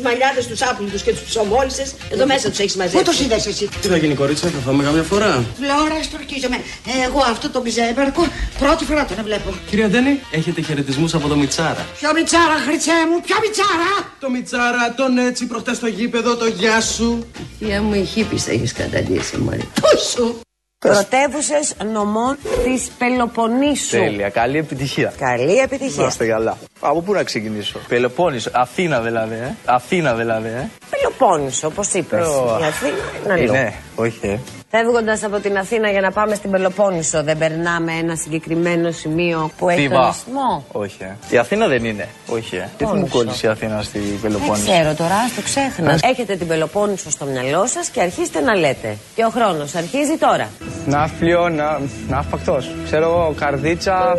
τους μαλλιάδε, τους άπλητου και τους ψωμόλισε. Εδώ μέσα τους έχεις μαζί. Πού το είδες εσύ; Τι θα γίνει, κορίτσια, θα φάμε καμιά φορά; Φλόρα, στορκίζομαι. Εγώ αυτό το μπιζέμπερκο πρώτη φορά τον βλέπω. Κυρία Ντένι, έχετε χαιρετισμούς από το Μιτσάρα. Ποιο μιτσάρα, χρυσέ μου, ποιο μιτσάρα. Το Μιτσάρα, τον έτσι προχτές στο γήπεδο, το γεια σου. Θεία μου, η χύπη έχεις καταντήσει, Μωρή. Πού σου. Πρωτεύουσες νομών της Πελοποννήσου. Τέλεια, καλή επιτυχία. Καλή Να επιτυχία. είστε καλά. Από πού να ξεκινήσω; Πελοπόννησο, Αθήνα δηλαδή, ε. Αθήνα δηλαδή, ε. Πελοπόννησο, όπως είπες. Ω, Η Αθήνα είναι Ε, αλλού. ναι, όχι, ε. Φεύγοντας από την Αθήνα για να πάμε στην Πελοπόννησο, δεν περνάμε ένα συγκεκριμένο σημείο που έχει τον Θήβα. ισθμό. Όχι, ε. Η Αθήνα δεν είναι. Όχι, ε. Τι μου Πόννησο. κόλλησε η Αθήνα στη Δεν Πελοπόννησο; ξέρω τώρα, ας το ξέχνα. Έχετε την Πελοπόννησο στο μυαλό σας και αρχίστε να λέτε. Και ο χρόνος αρχίζει τώρα. Ναύπλιο, να, ναύπακτο. Ξέρω εγώ, καρδίτσα.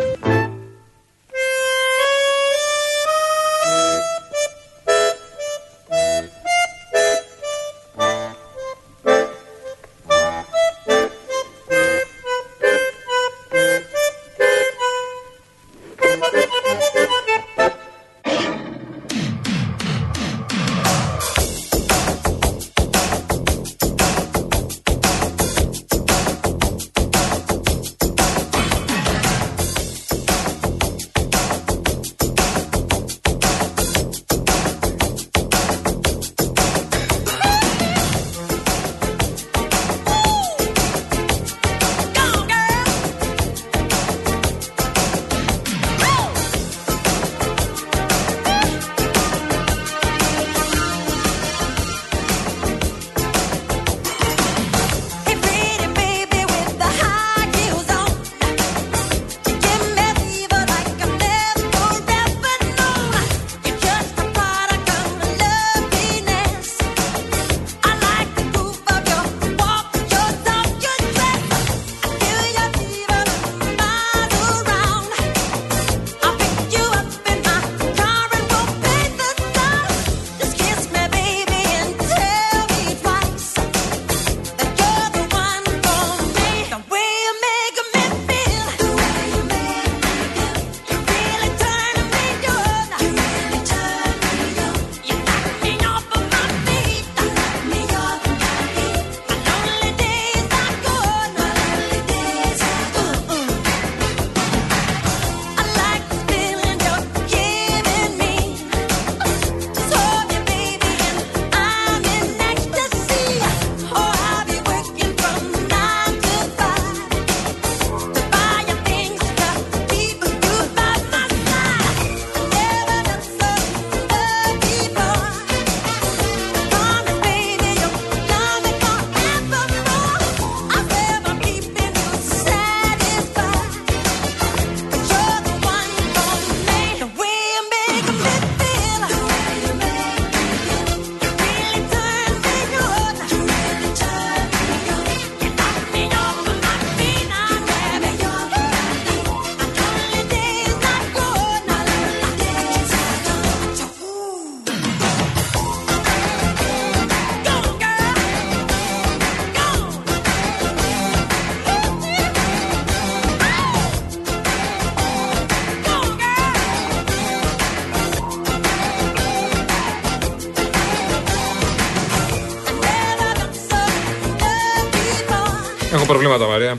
Έχω προβλήματα, Μαρία.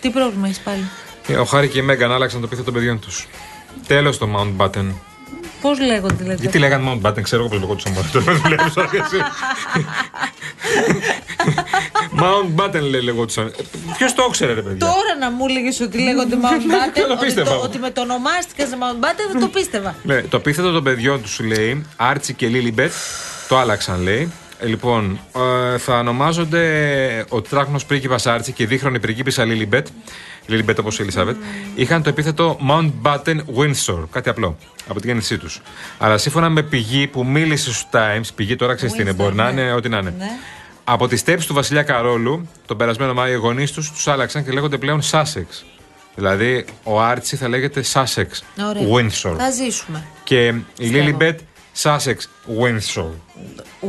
Τι πρόβλημα έχεις πάλι; Ο Χάρη και η Μέγαν άλλαξαν το επίθετο των παιδιών τους. Τέλος το Mountbatten. Πώς λέγονται δηλαδή; Γιατί λέγανε Mountbatten, ξέρω εγώ πώ λεγόντουσαν μόνο. Τώρα με δουλεύει τώρα και εσύ. Mountbatten λέει λεγόντουσαν. Ποιος το ήξερε, ρε παιδιά; Τώρα να μου έλεγε ότι λέγονται Mountbatten, το ότι, πίστευα. το, ότι με το ονομάστηκα σε Mountbatten δεν το πίστευα. Ναι, το επίθετο των παιδιών τους σου λέει Άρτσι και Λίλιμπετ. Το άλλαξαν λέει. Ε, Λοιπόν, ε, θα ονομάζονται ο τετράχρονος πρίγκιπα Άρτσι και η δίχρονη πριγκίπισσα Λίλιμπετ. Λίλιμπετ όπως η Ελισάβετ. Είχαν το επίθετο Mountbatten Windsor. Κάτι απλό. Από την γέννησή τους. Αλλά σύμφωνα με πηγή που μίλησε στους Times, πηγή τώρα ξέρεις τι είναι, Windsor, μπορεί να ναι. είναι ό,τι να είναι. Ναι. Από τη στέψη του Βασιλιά Καρόλου, τον περασμένο Μάιο, οι γονείς τους τους άλλαξαν και λέγονται πλέον Sussex. Δηλαδή, ο Άρτσι θα λέγεται Sussex Ωραία. Windsor. Θα ζήσουμε. Και η Λίλιμπετ Sussex Windsor.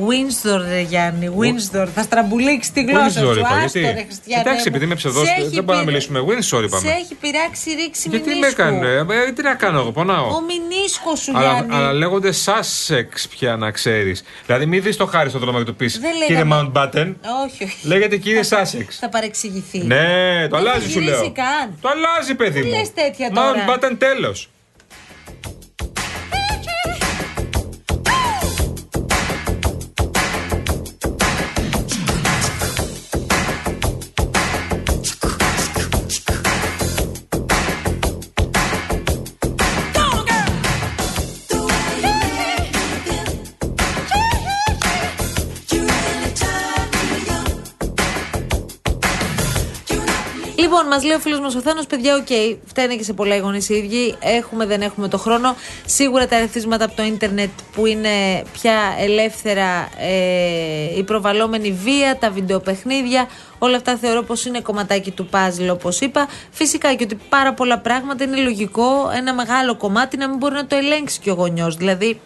Windsor, ρε Γιάννη, Windsor. Θα στραμπουλήξει τη γλώσσα Windsor σου. είπα. Άστο, Γιατί. ρε Χριστιανέ Εντάξει, μου. επειδή είμαι ψευδός, Σε έχει δεν πάμε να πειρά- μιλήσουμε. Windsor είπαμε. Σε έχει πειράξει ρίξη Γιατί με μηνίσκου. έκανε, ε, τι να κάνω εγώ, πονάω. Ο μηνίσκο σου, Αλλά, Γιάννη. αλλά λέγονται Sussex πια να ξέρεις. Δηλαδή, μην δεις το χάρη στο δρόμο και του πεις Δεν Κύριε λέγαμε- Mountbatten, Όχι, όχι. λέγεται κύριε Sussex. Θα παρεξηγηθεί. Ναι, το Δεν αλλάζει θα σου γυρίσει λέω. καν. Το αλλάζει, παιδί Τι μου. λες τέτοια τώρα; Mountbatten τέλος. Μας λέει ο φίλος μας ο Θάνος, παιδιά, οκ, φταίνε και σε πολλά οι γονείς οι ίδιοι. Έχουμε, δεν έχουμε το χρόνο. Σίγουρα τα ερεθίσματα από το ίντερνετ που είναι πια ελεύθερα, ε, η προβαλλόμενη βία, τα βιντεοπαιχνίδια, όλα αυτά θεωρώ πως είναι κομματάκι του παζλ, όπως είπα. Φυσικά και ότι πάρα πολλά πράγματα είναι λογικό ένα μεγάλο κομμάτι να μην μπορεί να το ελέγξει και ο γονιός. Δηλαδή,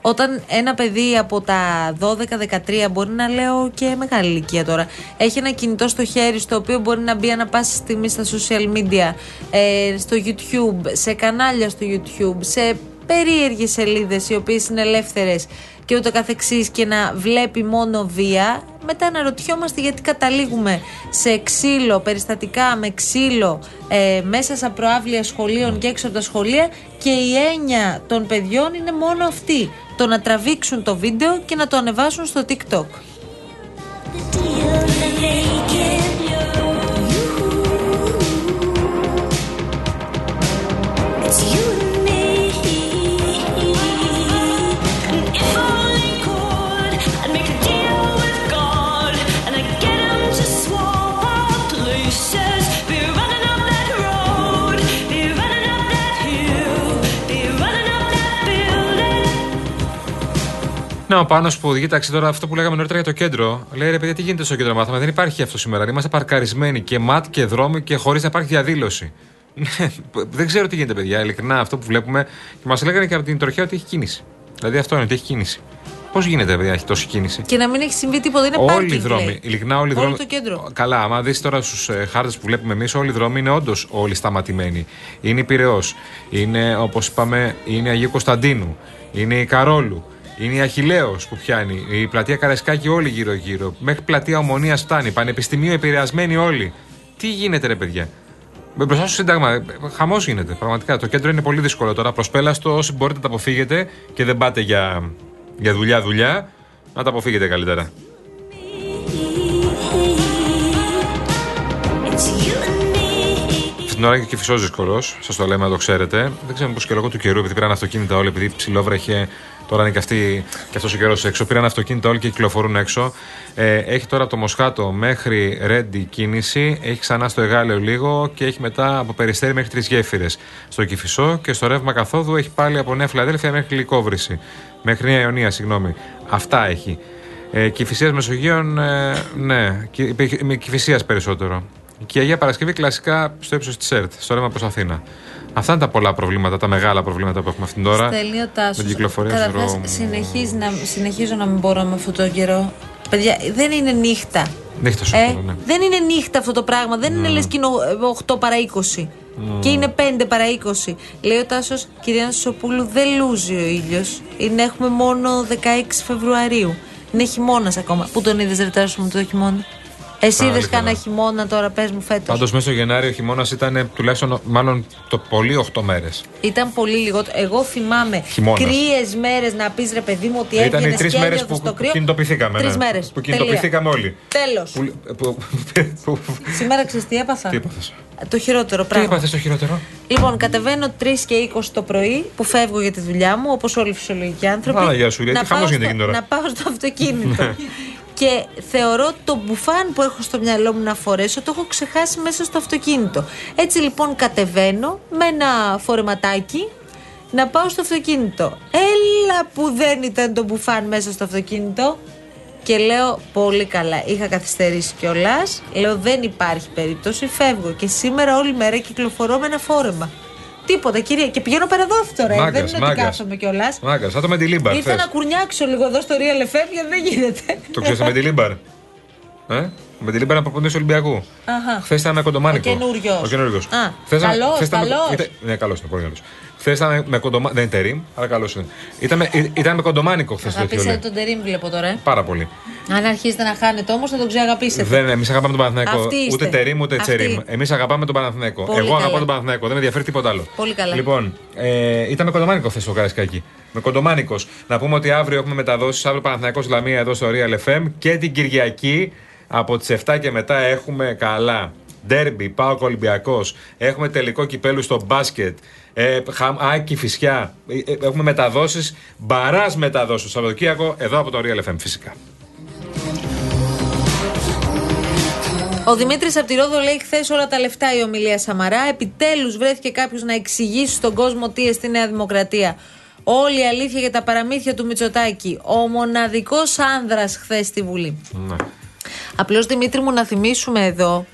όταν ένα παιδί από τα 12-13, μπορεί να λέω και μεγάλη ηλικία τώρα, έχει ένα κινητό στο χέρι στο οποίο μπορεί να μπει ανα πάση στιγμή στα social media, ε, στο YouTube, σε κανάλια στο YouTube, σε περίεργες σελίδες οι οποίες είναι ελεύθερες και ούτω καθεξής και να βλέπει μόνο βία, μετά αναρωτιόμαστε γιατί καταλήγουμε σε ξύλο, περιστατικά με ξύλο ε, μέσα σε προάβλια σχολείων και έξω από τα σχολεία και η έννοια των παιδιών είναι μόνο αυτή. Το να τραβήξουν το βίντεο και να το ανεβάσουν στο TikTok. Ναι, ο Πάνος που οδηγεί ταξί τώρα, αυτό που λέγαμε νωρίτερα για το κέντρο. Λέει ρε παιδιά, τι γίνεται στο κέντρο μάθημα; Δεν υπάρχει αυτό σήμερα. Είμαστε παρκαρισμένοι και ματ και δρόμοι και χωρίς να υπάρχει διαδήλωση. Ναι, δεν ξέρω τι γίνεται, παιδιά. Ειλικρινά αυτό που βλέπουμε. Και μας λέγανε και από την τροχιά ότι έχει κίνηση. Δηλαδή αυτό είναι ότι έχει κίνηση. Πώς γίνεται, παιδιά, έχει τόση κίνηση; Και να μην έχει συμβεί τίποτα, είναι Όλοι πάρκινγκ, οι δρόμοι. λέει. Ειλικρινά, όλοι οι Όλο δρόμοι. το κέντρο. Καλά, άμα δεις τώρα στους ε, χάρτες που βλέπουμε εμείς, όλοι οι δρόμοι είναι όντως όλοι σταματημένοι. Είναι η Πυραιό, είναι όπως είπαμε, είναι η Αγίου Κωνσταντίνου, είναι η Καρόλου, είναι η Αχηλαίο που πιάνει, η πλατεία Καραϊσκάκη όλοι γύρω-γύρω. Μέχρι πλατεία Ομονία φτάνει, Πανεπιστημίο επηρεασμένοι όλοι. Τι γίνεται, ρε παιδιά; Με μπροστά στο Σύνταγμα, χαμός γίνεται. Πραγματικά το κέντρο είναι πολύ δύσκολο τώρα. Προσπέλαστο, όσοι μπορείτε να τα αποφύγετε και δεν πάτε για, για δουλειά-δουλειά, να τα αποφύγετε καλύτερα. Αυτή την ώρα είναι και φυσό δύσκολο, σας το λέμε να το ξέρετε. Δεν ξέρω πώς και λόγω του καιρού, επειδή πήραν αυτοκίνητα όλοι, επειδή ψηλόβρεχε, τώρα είναι και, αυτή, και αυτός ο καιρός έξω. Πήραν αυτοκίνητα όλοι και κυκλοφορούν έξω. Ε, έχει τώρα από το Μοσχάτο μέχρι Ρέντι κίνηση, έχει ξανά στο Εγάλεο λίγο και έχει μετά από Περιστέρι μέχρι τρεις γέφυρες. Στο Κυφισό και στο ρεύμα καθόδου έχει πάλι από Νέα Φιλαδέλφια μέχρι Λικόβρηση. Μέχρι Νέα Ιωνία, συγγνώμη. Αυτά έχει. Ε, Κυφυσίας Μεσογείων, ε, ναι, Κυ- με Κυφυσίας περισσότερο. Και η Αγία Παρασκευή κλασικά στο ύψος της ΕΡΤ, στο ρεύμα προς Αθήνα. Αυτά είναι τα πολλά προβλήματα, τα μεγάλα προβλήματα που έχουμε αυτήν την ώρα. Στέλνει ο Με Τάσος. την κυκλοφορία Καταρχάς, στους δρόμους. συνεχίζει να, συνεχίζω να μην μπορώ με αυτόν τον καιρό. Παιδιά, δεν είναι νύχτα. Νύχτα σου Ε, θέλω, ναι. Δεν είναι νύχτα αυτό το πράγμα. Δεν είναι λες και είναι 8 παρά 20. Και είναι 5 παρά 20. Λέει ο Τάσος, κυρία Σοπούλου, δεν λούζει ο ήλιος. Είναι έχουμε μόνο 16 Φεβρουαρίου. Είναι χειμώνας ακόμα. Πού τον είδες, Ρε Τάσο, μου το χειμώνα; Εσύ Πάλι είδες κανένα καλά. χειμώνα τώρα, πες μου φέτος; Πάντως μέσα στο Γενάρη ο χειμώνας ήταν τουλάχιστον, μάλλον το πολύ 8 μέρες. Ήταν πολύ λιγότερο. Εγώ θυμάμαι Χειμώνας. κρύες μέρες να πεις ρε παιδί μου ότι Ήταν έβγαινε οι τρει μέρες σκέλιο που, στο που κρύο. κινητοποιηθήκαμε. Τρεις ναι. μέρες. Που κινητοποιηθήκαμε όλοι. Τέλος. Που, που, που, Σήμερα ξέρεις τι έπαθα; τι έπαθες; Το χειρότερο Τι πράγμα. έπαθες το χειρότερο; Λοιπόν, κατεβαίνω 3 και 20 το πρωί που φεύγω για τη δουλειά μου, όπως όλοι οι φυσιολογικοί άνθρωποι. Παναγία σου, γιατί να χαμός πάω γίνεται στο- εκείνη την ώρα. Να πάω στο αυτοκίνητο. και θεωρώ το μπουφάν που έχω στο μυαλό μου να φορέσω το έχω ξεχάσει μέσα στο αυτοκίνητο. Έτσι λοιπόν κατεβαίνω με ένα φορεματάκι να πάω στο αυτοκίνητο. Έλα που δεν ήταν το μπουφάν μέσα στο αυτοκίνητο. Και λέω πολύ καλά. Είχα καθυστερήσει κιόλας. Λέω δεν υπάρχει περίπτωση. Φεύγω. Και σήμερα όλη μέρα κυκλοφορώ με ένα φόρεμα. Τίποτα, κυρία. Και πηγαίνω πέρα δόθη τώρα. ε. δεν Μάγκας, είναι ότι μάγκας. κάθομαι κιόλας. Μάγκας, σαν το Μεντιλίμπαρ. Ήρθα χθες. να κουρνιάξω λίγο εδώ στο Real FM γιατί δεν γίνεται. Το ξέρεις το Μεντιλίμπαρ; Ε; Ο Μεντιλίμπαρ είναι προπονητή Ολυμπιακού. Αχα. Χθες ήταν με κοντομάνικο. Ο καινούριος. Ο καινούριος. Α, καλός, καλός. Ναι, καλός είναι, πολύ καλός. Χθες ήταν με κοντομάνικο. Δεν είναι τερίμ, αλλά καλός είναι. Ήταν με, ε, ήταν με κοντομάνικο χθες το Αγαπήσατε Θιόλε. τον Τερήμ, βλέπω τώρα. ε. Πάρα πολύ. Αν αρχίσετε να χάνετε όμως θα τον ξεαγαπήσετε. Δεν, εμείς αγαπάμε τον Παναθηναϊκό. Αυτοί είστε. Ούτε τερίμ ούτε Αυτοί. τσερίμ. Εμείς αγαπάμε τον Παναθηναϊκό. Πολύ Εγώ αγαπάω καλά. τον Παναθηναϊκό. Δεν με ενδιαφέρει τίποτα άλλο. Πολύ καλά. Λοιπόν, ε, ήταν με κοντομάνικο χθες ο Καρασκάκη. Με κοντομάνικος. Να πούμε ότι αύριο έχουμε μεταδώσει. Αύριο Παναθηναϊκός Λαμία εδώ στο Real FM. Και την Κυριακή από τις 7 και μετά έχουμε καλά. Ντέρμπι, πάω Ολυμπιακός. Έχουμε τελικό κυπέλου στο μπάσκετ. Ε, χαμ, Άκη Φυσιά. Ε, ε, έχουμε μεταδόσεις. Μπαράς μεταδόσεις το Σαββατοκύριακο εδώ από το Real FM φυσικά. Ο Δημήτρης από τη Ρόδο λέει χθες όλα τα λεφτά η ομιλία Σαμαρά. Επιτέλους βρέθηκε κάποιος να εξηγήσει στον κόσμο τι εστί Νέα Δημοκρατία. Όλη η αλήθεια για τα παραμύθια του Μητσοτάκη. Ο μοναδικός άνδρας χθες στη Βουλή. Ναι. Απλώς Δημήτρη μου να θυμίσουμε εδώ.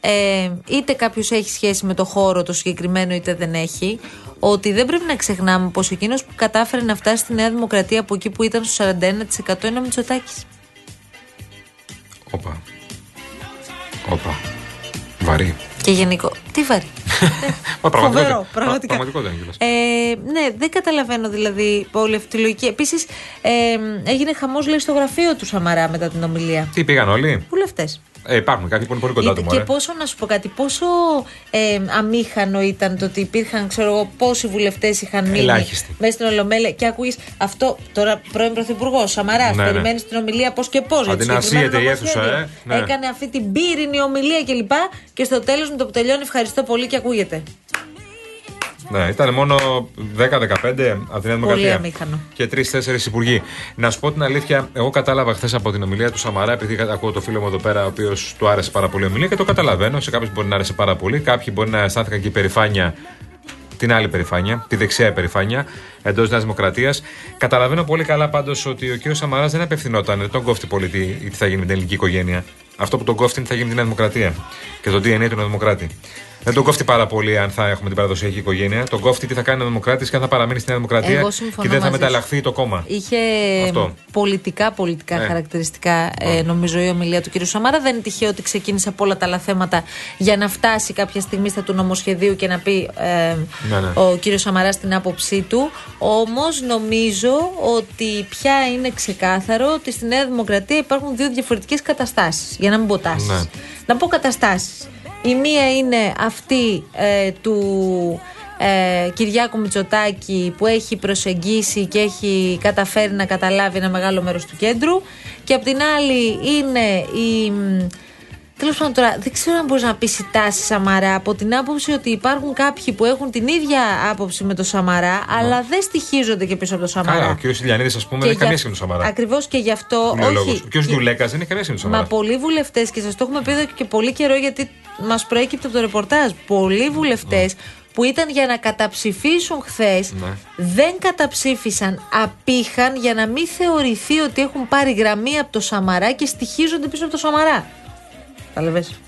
Ε, είτε κάποιος έχει σχέση με το χώρο το συγκεκριμένο, είτε δεν έχει. Ότι δεν πρέπει να ξεχνάμε πως εκείνος που κατάφερε να φτάσει στη Νέα Δημοκρατία από εκεί που ήταν στο 41% είναι ο Μητσοτάκης. Όπα. Όπα. Βαρύ. Και γενικό. Τι βαρύ. Μα πραγματικότητα. Φοβερό, πραγματικά. Πρα- πραγματικότητα είναι κιόλας. Ε, ναι, δεν καταλαβαίνω δηλαδή όλη αυτή τη λογική. Επίσης, ε, έγινε χαμός λέει στο γραφείο του Σαμαρά μετά την ομιλία. Τι πήγαν όλοι; Βουλευτές. Ε, υπάρχουν κάποιοι που είναι πολύ κοντά του Και μωρέ. πόσο, να σου πω κάτι, πόσο ε, αμήχανο ήταν το ότι υπήρχαν, ξέρω εγώ, πόσοι βουλευτές είχαν μείνει Ελάχιστοι. μέσα στην Ολομέλεια και ακούει αυτό τώρα πρώην Πρωθυπουργός Σαμαρά. Ναι, ναι. Περιμένεις την ομιλία πώς και πώς. Αντί να ασύεται η αίθουσα, ε, ναι. Έκανε αυτή την πύρινη ομιλία κλπ. Και, και στο τέλος με το που τελειώνει, ευχαριστώ πολύ και ακούγεται. Ναι, ήταν μόνο 10-15 από την Νέα Δημοκρατία. αμήχανο. Και 3-4 υπουργοί. Να σου πω την αλήθεια, εγώ κατάλαβα χθες από την ομιλία του Σαμαρά, επειδή ακούω το φίλο μου εδώ πέρα, ο οποίος του άρεσε πάρα πολύ η ομιλία και το καταλαβαίνω. Σε κάποιους μπορεί να άρεσε πάρα πολύ. Κάποιοι μπορεί να αισθάνθηκαν και υπερηφάνεια την άλλη περηφάνεια, τη δεξιά υπερηφάνεια εντός Νέας Δημοκρατίας. Καταλαβαίνω πολύ καλά πάντως ότι ο κ. Σαμαράς δεν απευθυνόταν, δεν τον κόφτει πολύ τι, τι θα γίνει με την ελληνική οικογένεια. Αυτό που τον κόφτει είναι τι θα γίνει με τη Νέα Δημοκρατία και το DNA του Νέα Δημοκράτη. Δεν τον κόφτει πάρα πολύ αν θα έχουμε την παραδοσιακή οικογένεια. Τον κόφτει τι θα κάνει ο Δημοκράτης και αν θα παραμείνει στη Νέα Δημοκρατία Εγώ συμφωνώ και δεν θα μαζί μεταλλαχθεί το κόμμα. Είχε Αυτό. πολιτικά πολιτικά Ναι. χαρακτηριστικά, ε, νομίζω, η ομιλία του κ. Σαμάρα. Δεν είναι τυχαίο ότι ξεκίνησε από όλα τα άλλα θέματα για να φτάσει κάποια στιγμή στα του νομοσχεδίου και να πει ε, Ναι, ναι. ο κ. Σαμαράς την άποψή του. Όμως νομίζω ότι πια είναι ξεκάθαρο ότι στη Νέα Δημοκρατία υπάρχουν δύο διαφορετικές καταστάσεις. Για να μην πω τάσεις. Ναι. Να πω καταστάσεις. Η μία είναι αυτή ε, του ε, Κυριάκου Μητσοτάκη που έχει προσεγγίσει και έχει καταφέρει να καταλάβει ένα μεγάλο μέρος του κέντρου και απ' την άλλη είναι η... μ, Τέλος πάντων, τώρα δεν ξέρω αν μπορείς να πεις η τάση Σαμαρά από την άποψη ότι υπάρχουν κάποιοι που έχουν την ίδια άποψη με το Σαμαρά, αλλά δεν στοιχίζονται και πίσω από το Σαμαρά. Καλά, ο κ. Ηλιανίδη, ας πούμε, δεν έχει καμία σχέση με τον Σαμαρά. Ακριβώς και γι' αυτό. Είναι ο λόγος. όχι. Ο κ. Δουλέκα δεν έχει καμία σχέση με τον Μα Σαμαρά. πολλοί βουλευτές, και σας το έχουμε πει εδώ και πολύ καιρό, γιατί μας προέκυπτε από το ρεπορτάζ. Πολλοί βουλευτές που ήταν για να καταψηφίσουν χθες, Ναι. δεν καταψήφισαν, απήχαν για να μην θεωρηθεί ότι έχουν πάρει γραμμή από το Σαμαρά και στοιχίζονται πίσω από το Σαμαρά. Τα λες.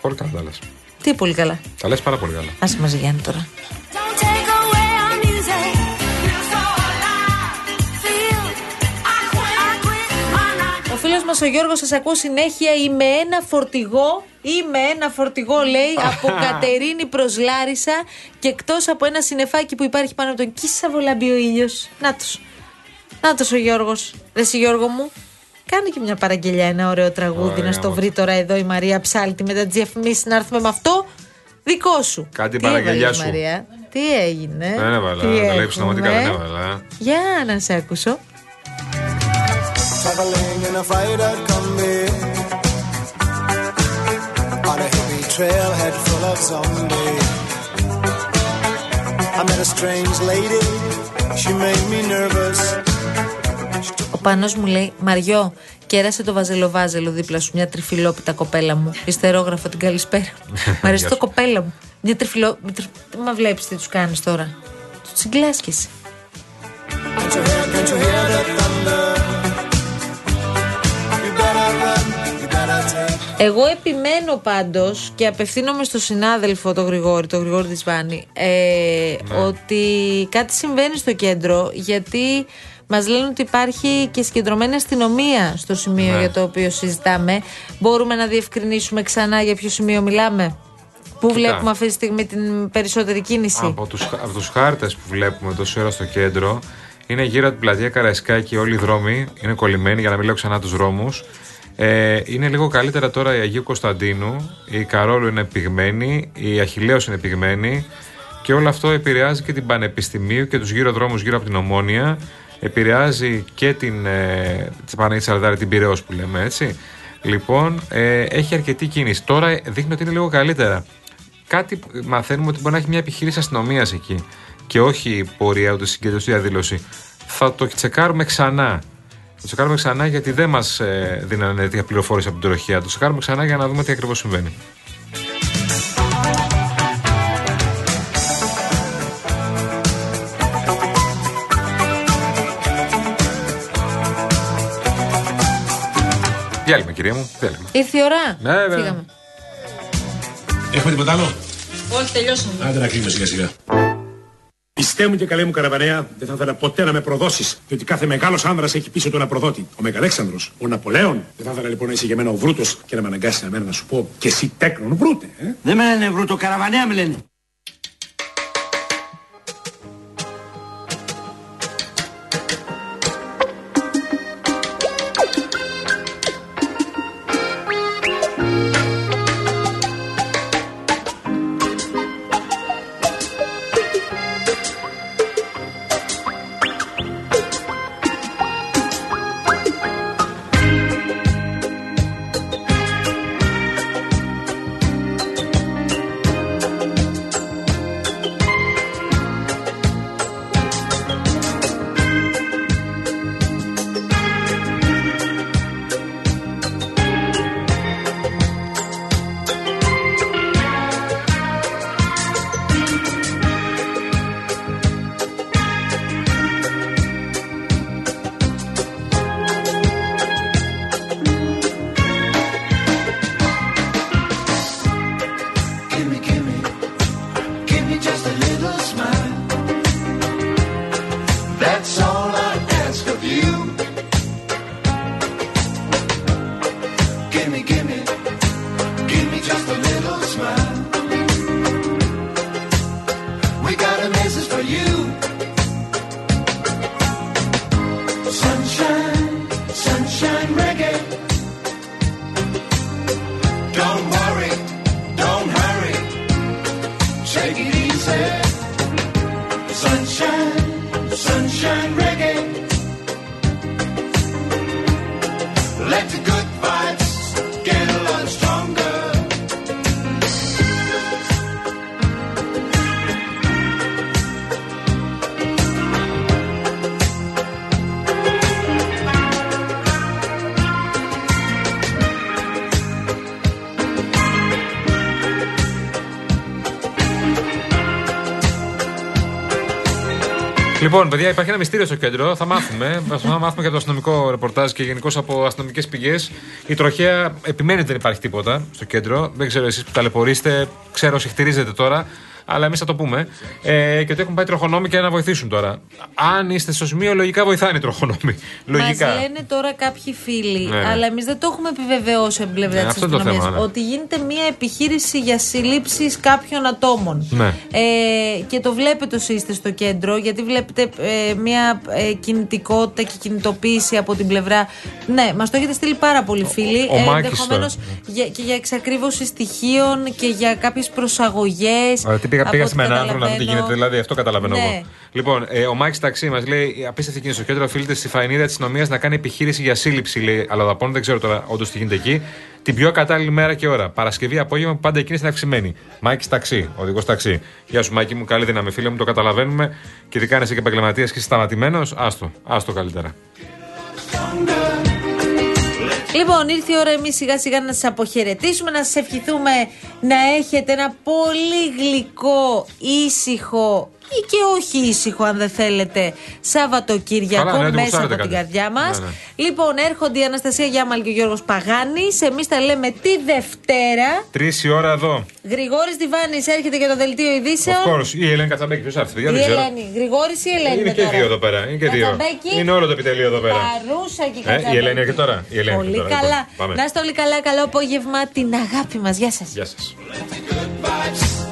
Πολύ καλά τα λες. Τι πολύ καλά. Τα λες πάρα πολύ καλά. Άσε μαζί Γιάννη τώρα. Don't take away our music. Feel so alive. Feel I quit. I quit. I'm not Ο φίλος μας ο Γιώργος σας ακούω συνέχεια. Είμαι ένα φορτηγό. Είμαι ένα φορτηγό, λέει, από Κατερίνη προς Λάρισα και εκτός από ένα συννεφάκι που υπάρχει πάνω από τον Κίσα βολαμπεί ο ήλιος. Να τους. Να ο Γιώργος. Ρε εσύ, Γιώργο μου. Κάνε και μια παραγγελιά, ένα ωραίο τραγούδι. Ωραία, να στο μου. βρει τώρα εδώ η Μαρία Ψάλτη με τα διαφημίσει να έρθουμε με αυτό. Δικό σου. Κάντε την Τι παραγγελιά έβαλες, σου. Μαρία; Τι έγινε; Δεν έβαλα. τι Δεν λέει πνευματικά, δεν έχουμε; έβαλα. Για να σε ακούσω. Traveling in a freighter combi on a hippie trailhead full of zombies. I met a strange lady. She made me nervous. Ο Πάνος μου λέει Μαριό, κέρασε το βαζελοβάζελο δίπλα σου, μια τριφυλόπιτα κοπέλα μου. Ιστερόγραφο την καλησπέρα. Μ' αρέσει το κοπέλα μου. Μια τριφυλό. μια τρι- Τι μα βλέπεις τι τους κάνεις τώρα; Τους συγκλάσκεσαι. Can't you hear? Can't you hear the thunder? You better run. You better take. Εγώ επιμένω πάντως και απευθύνομαι στο συνάδελφο τον Γρηγόρη, τον Γρηγόρη Δυσβάνη, ε, ότι κάτι συμβαίνει στο κέντρο γιατί μας λένε ότι υπάρχει και συγκεντρωμένη αστυνομία στο σημείο Ναι. για το οποίο συζητάμε. Μπορούμε να διευκρινίσουμε ξανά για ποιο σημείο μιλάμε; Πού βλέπουμε αυτή τη στιγμή την περισσότερη κίνηση; Από τους, από τους χάρτες που βλέπουμε τόση ώρα στο κέντρο είναι γύρω από την πλατεία Καραϊσκάκη όλοι οι δρόμοι είναι κολλημένοι για να μην λέω ξανά τους δρόμους ε, είναι λίγο καλύτερα τώρα η Αγίου Κωνσταντίνου η Καρόλου είναι πυγμένη η Αχιλέως είναι πυγμένη και όλο αυτό επηρεάζει και την Πανεπιστημίου και τους γύρω δρόμους γύρω από την Ομόνια επηρεάζει και την ε, της Παναγίτης Σαρδάρη, την Πυραιός που λέμε έτσι λοιπόν ε, έχει αρκετή κίνηση τώρα δείχνει ότι είναι λίγο καλύτερα κάτι που μαθαίνουμε ότι μπορεί να έχει μια επιχείρηση αστυνομίας εκεί και όχι πορεία ούτε συγκέντρωση διαδήλωση. Θα το τσεκάρουμε ξανά. Θα το τσεκάρουμε ξανά γιατί δεν μας ε, δίνανε τέτοια πληροφόρηση από την τροχία. Θα το τσεκάρουμε ξανά για να δούμε τι ακριβώς συμβαίνει. Διάλειμμα, κυρία μου. Διάλειμμα. Ήρθε η ώρα. Ναι, βέβαια. Φύγαμε. Έχουμε τίποτα άλλο; Όχι, τελειώσαμε. Άντε να κλείνουμε σιγά σιγά. Πιστέ μου και καλέ μου καραβανέα, δεν θα ήθελα ποτέ να με προδώσεις. Διότι κάθε μεγάλος άνδρας έχει πίσω του ένα προδότη. Ο Μεγαλέξανδρος, ο Ναπολέον. Δεν θα ήθελα λοιπόν να είσαι για μένα ο Βρούτος και να με αναγκάσεις εμένα να σου πω και εσύ τέκνον Βρούτε. Ε; Δεν με λένε βρούτο, καραβανέα με λένε. Λοιπόν, παιδιά, υπάρχει ένα μυστήριο στο κέντρο. Θα μάθουμε. θα μάθουμε και από το αστυνομικό ρεπορτάζ και γενικώς από αστυνομικές πηγές. Η τροχέα επιμένει ότι δεν υπάρχει τίποτα στο κέντρο. Δεν ξέρω εσείς που ταλαιπωρείστε. Ξέρω όσοι χτυρίζετε τώρα. Αλλά εμείς θα το πούμε. Ε, και ότι έχουν πάει τροχονόμοι και να βοηθήσουν τώρα. Αν είστε στο σημείο, λογικά βοηθάνε οι τροχονόμοι. Λογικά. Μα λένε τώρα κάποιοι φίλοι, Ναι, ναι. αλλά εμείς δεν το έχουμε επιβεβαιώσει από την πλευρά Ναι, της αυτό είναι το αστυνομίας. θέμα, ναι. Ότι γίνεται μια επιχείρηση για συλλήψεις κάποιων ατόμων. Ναι. Ε, και το βλέπετε όσοι είστε στο κέντρο, γιατί βλέπετε ε, μια ε, κινητικότητα και κινητοποίηση από την πλευρά. Ναι, μας το έχετε στείλει πάρα πολλοί φίλοι. Ο Μάκης ενδεχομένως τώρα. για, και για εξακρίβωση στοιχείων και για κάποιες προσαγωγές. Αλλά τι πήγα, πήγα με έναν άνθρωπο να δω τι γίνεται, δηλαδή αυτό καταλαβαίνω Ναι. εγώ. Λοιπόν, ε, ο Μάκη Ταξί μας λέει: η Απίστευτη κίνηση στο κέντρο οφείλεται στη φανίδα της αστυνομία να κάνει επιχείρηση για σύλληψη, λέει αλλοδαπών. Δεν ξέρω τώρα όντως τι γίνεται εκεί. Την πιο κατάλληλη μέρα και ώρα. Παρασκευή απόγευμα που πάντα η κίνηση είναι αυξημένη. Μάκη Ταξί, οδηγός ταξί. Γεια σου, Μάκη μου, καλή δύναμη, φίλε μου, το καταλαβαίνουμε. Και ειδικά αν είσαι και επαγγελματίας και είσαι σταματημένος, άστο, άστο καλύτερα. Λοιπόν, ήρθε η ώρα εμείς σιγά σιγά να σας αποχαιρετήσουμε, να σας ευχηθούμε να έχετε ένα πολύ γλυκό, ήσυχο ή και όχι ήσυχο, αν δεν θέλετε, Σαββατοκύριακο Καλά, ναι, ότι μέσα γουστάρετε από την κάτι. καρδιά μας. Ναι, ναι. Λοιπόν, έρχονται η Αναστασία Γιάμαλ και ο Γιώργος Παγάνης. Εμείς τα λέμε τη Δευτέρα. Τρεις η ώρα εδώ. Γρηγόρης Διβάνης έρχεται για το δελτίο ειδήσεων. Of course. Η Ελένη Κατσαμπέκη, ποιος άρθει, παιδιά, Η δεν ξέρω. Ελένη. Γρηγόρης ή Ελένη. Είναι και τώρα; δύο εδώ πέρα. Είναι και δύο. Κατσαμπέκη. Είναι όλο το επιτελείο εδώ πέρα. Παρούσα και Ε, Κατσαμπέκη. η Ελένη έρχεται τώρα. Η Ελένη Πολύ έρχεται τώρα, καλά. λοιπόν. Πάμε. Να είστε όλοι καλά. Καλό απόγευμα. Την αγάπη μας. Γεια σας. Γεια σας. Well, any good vibes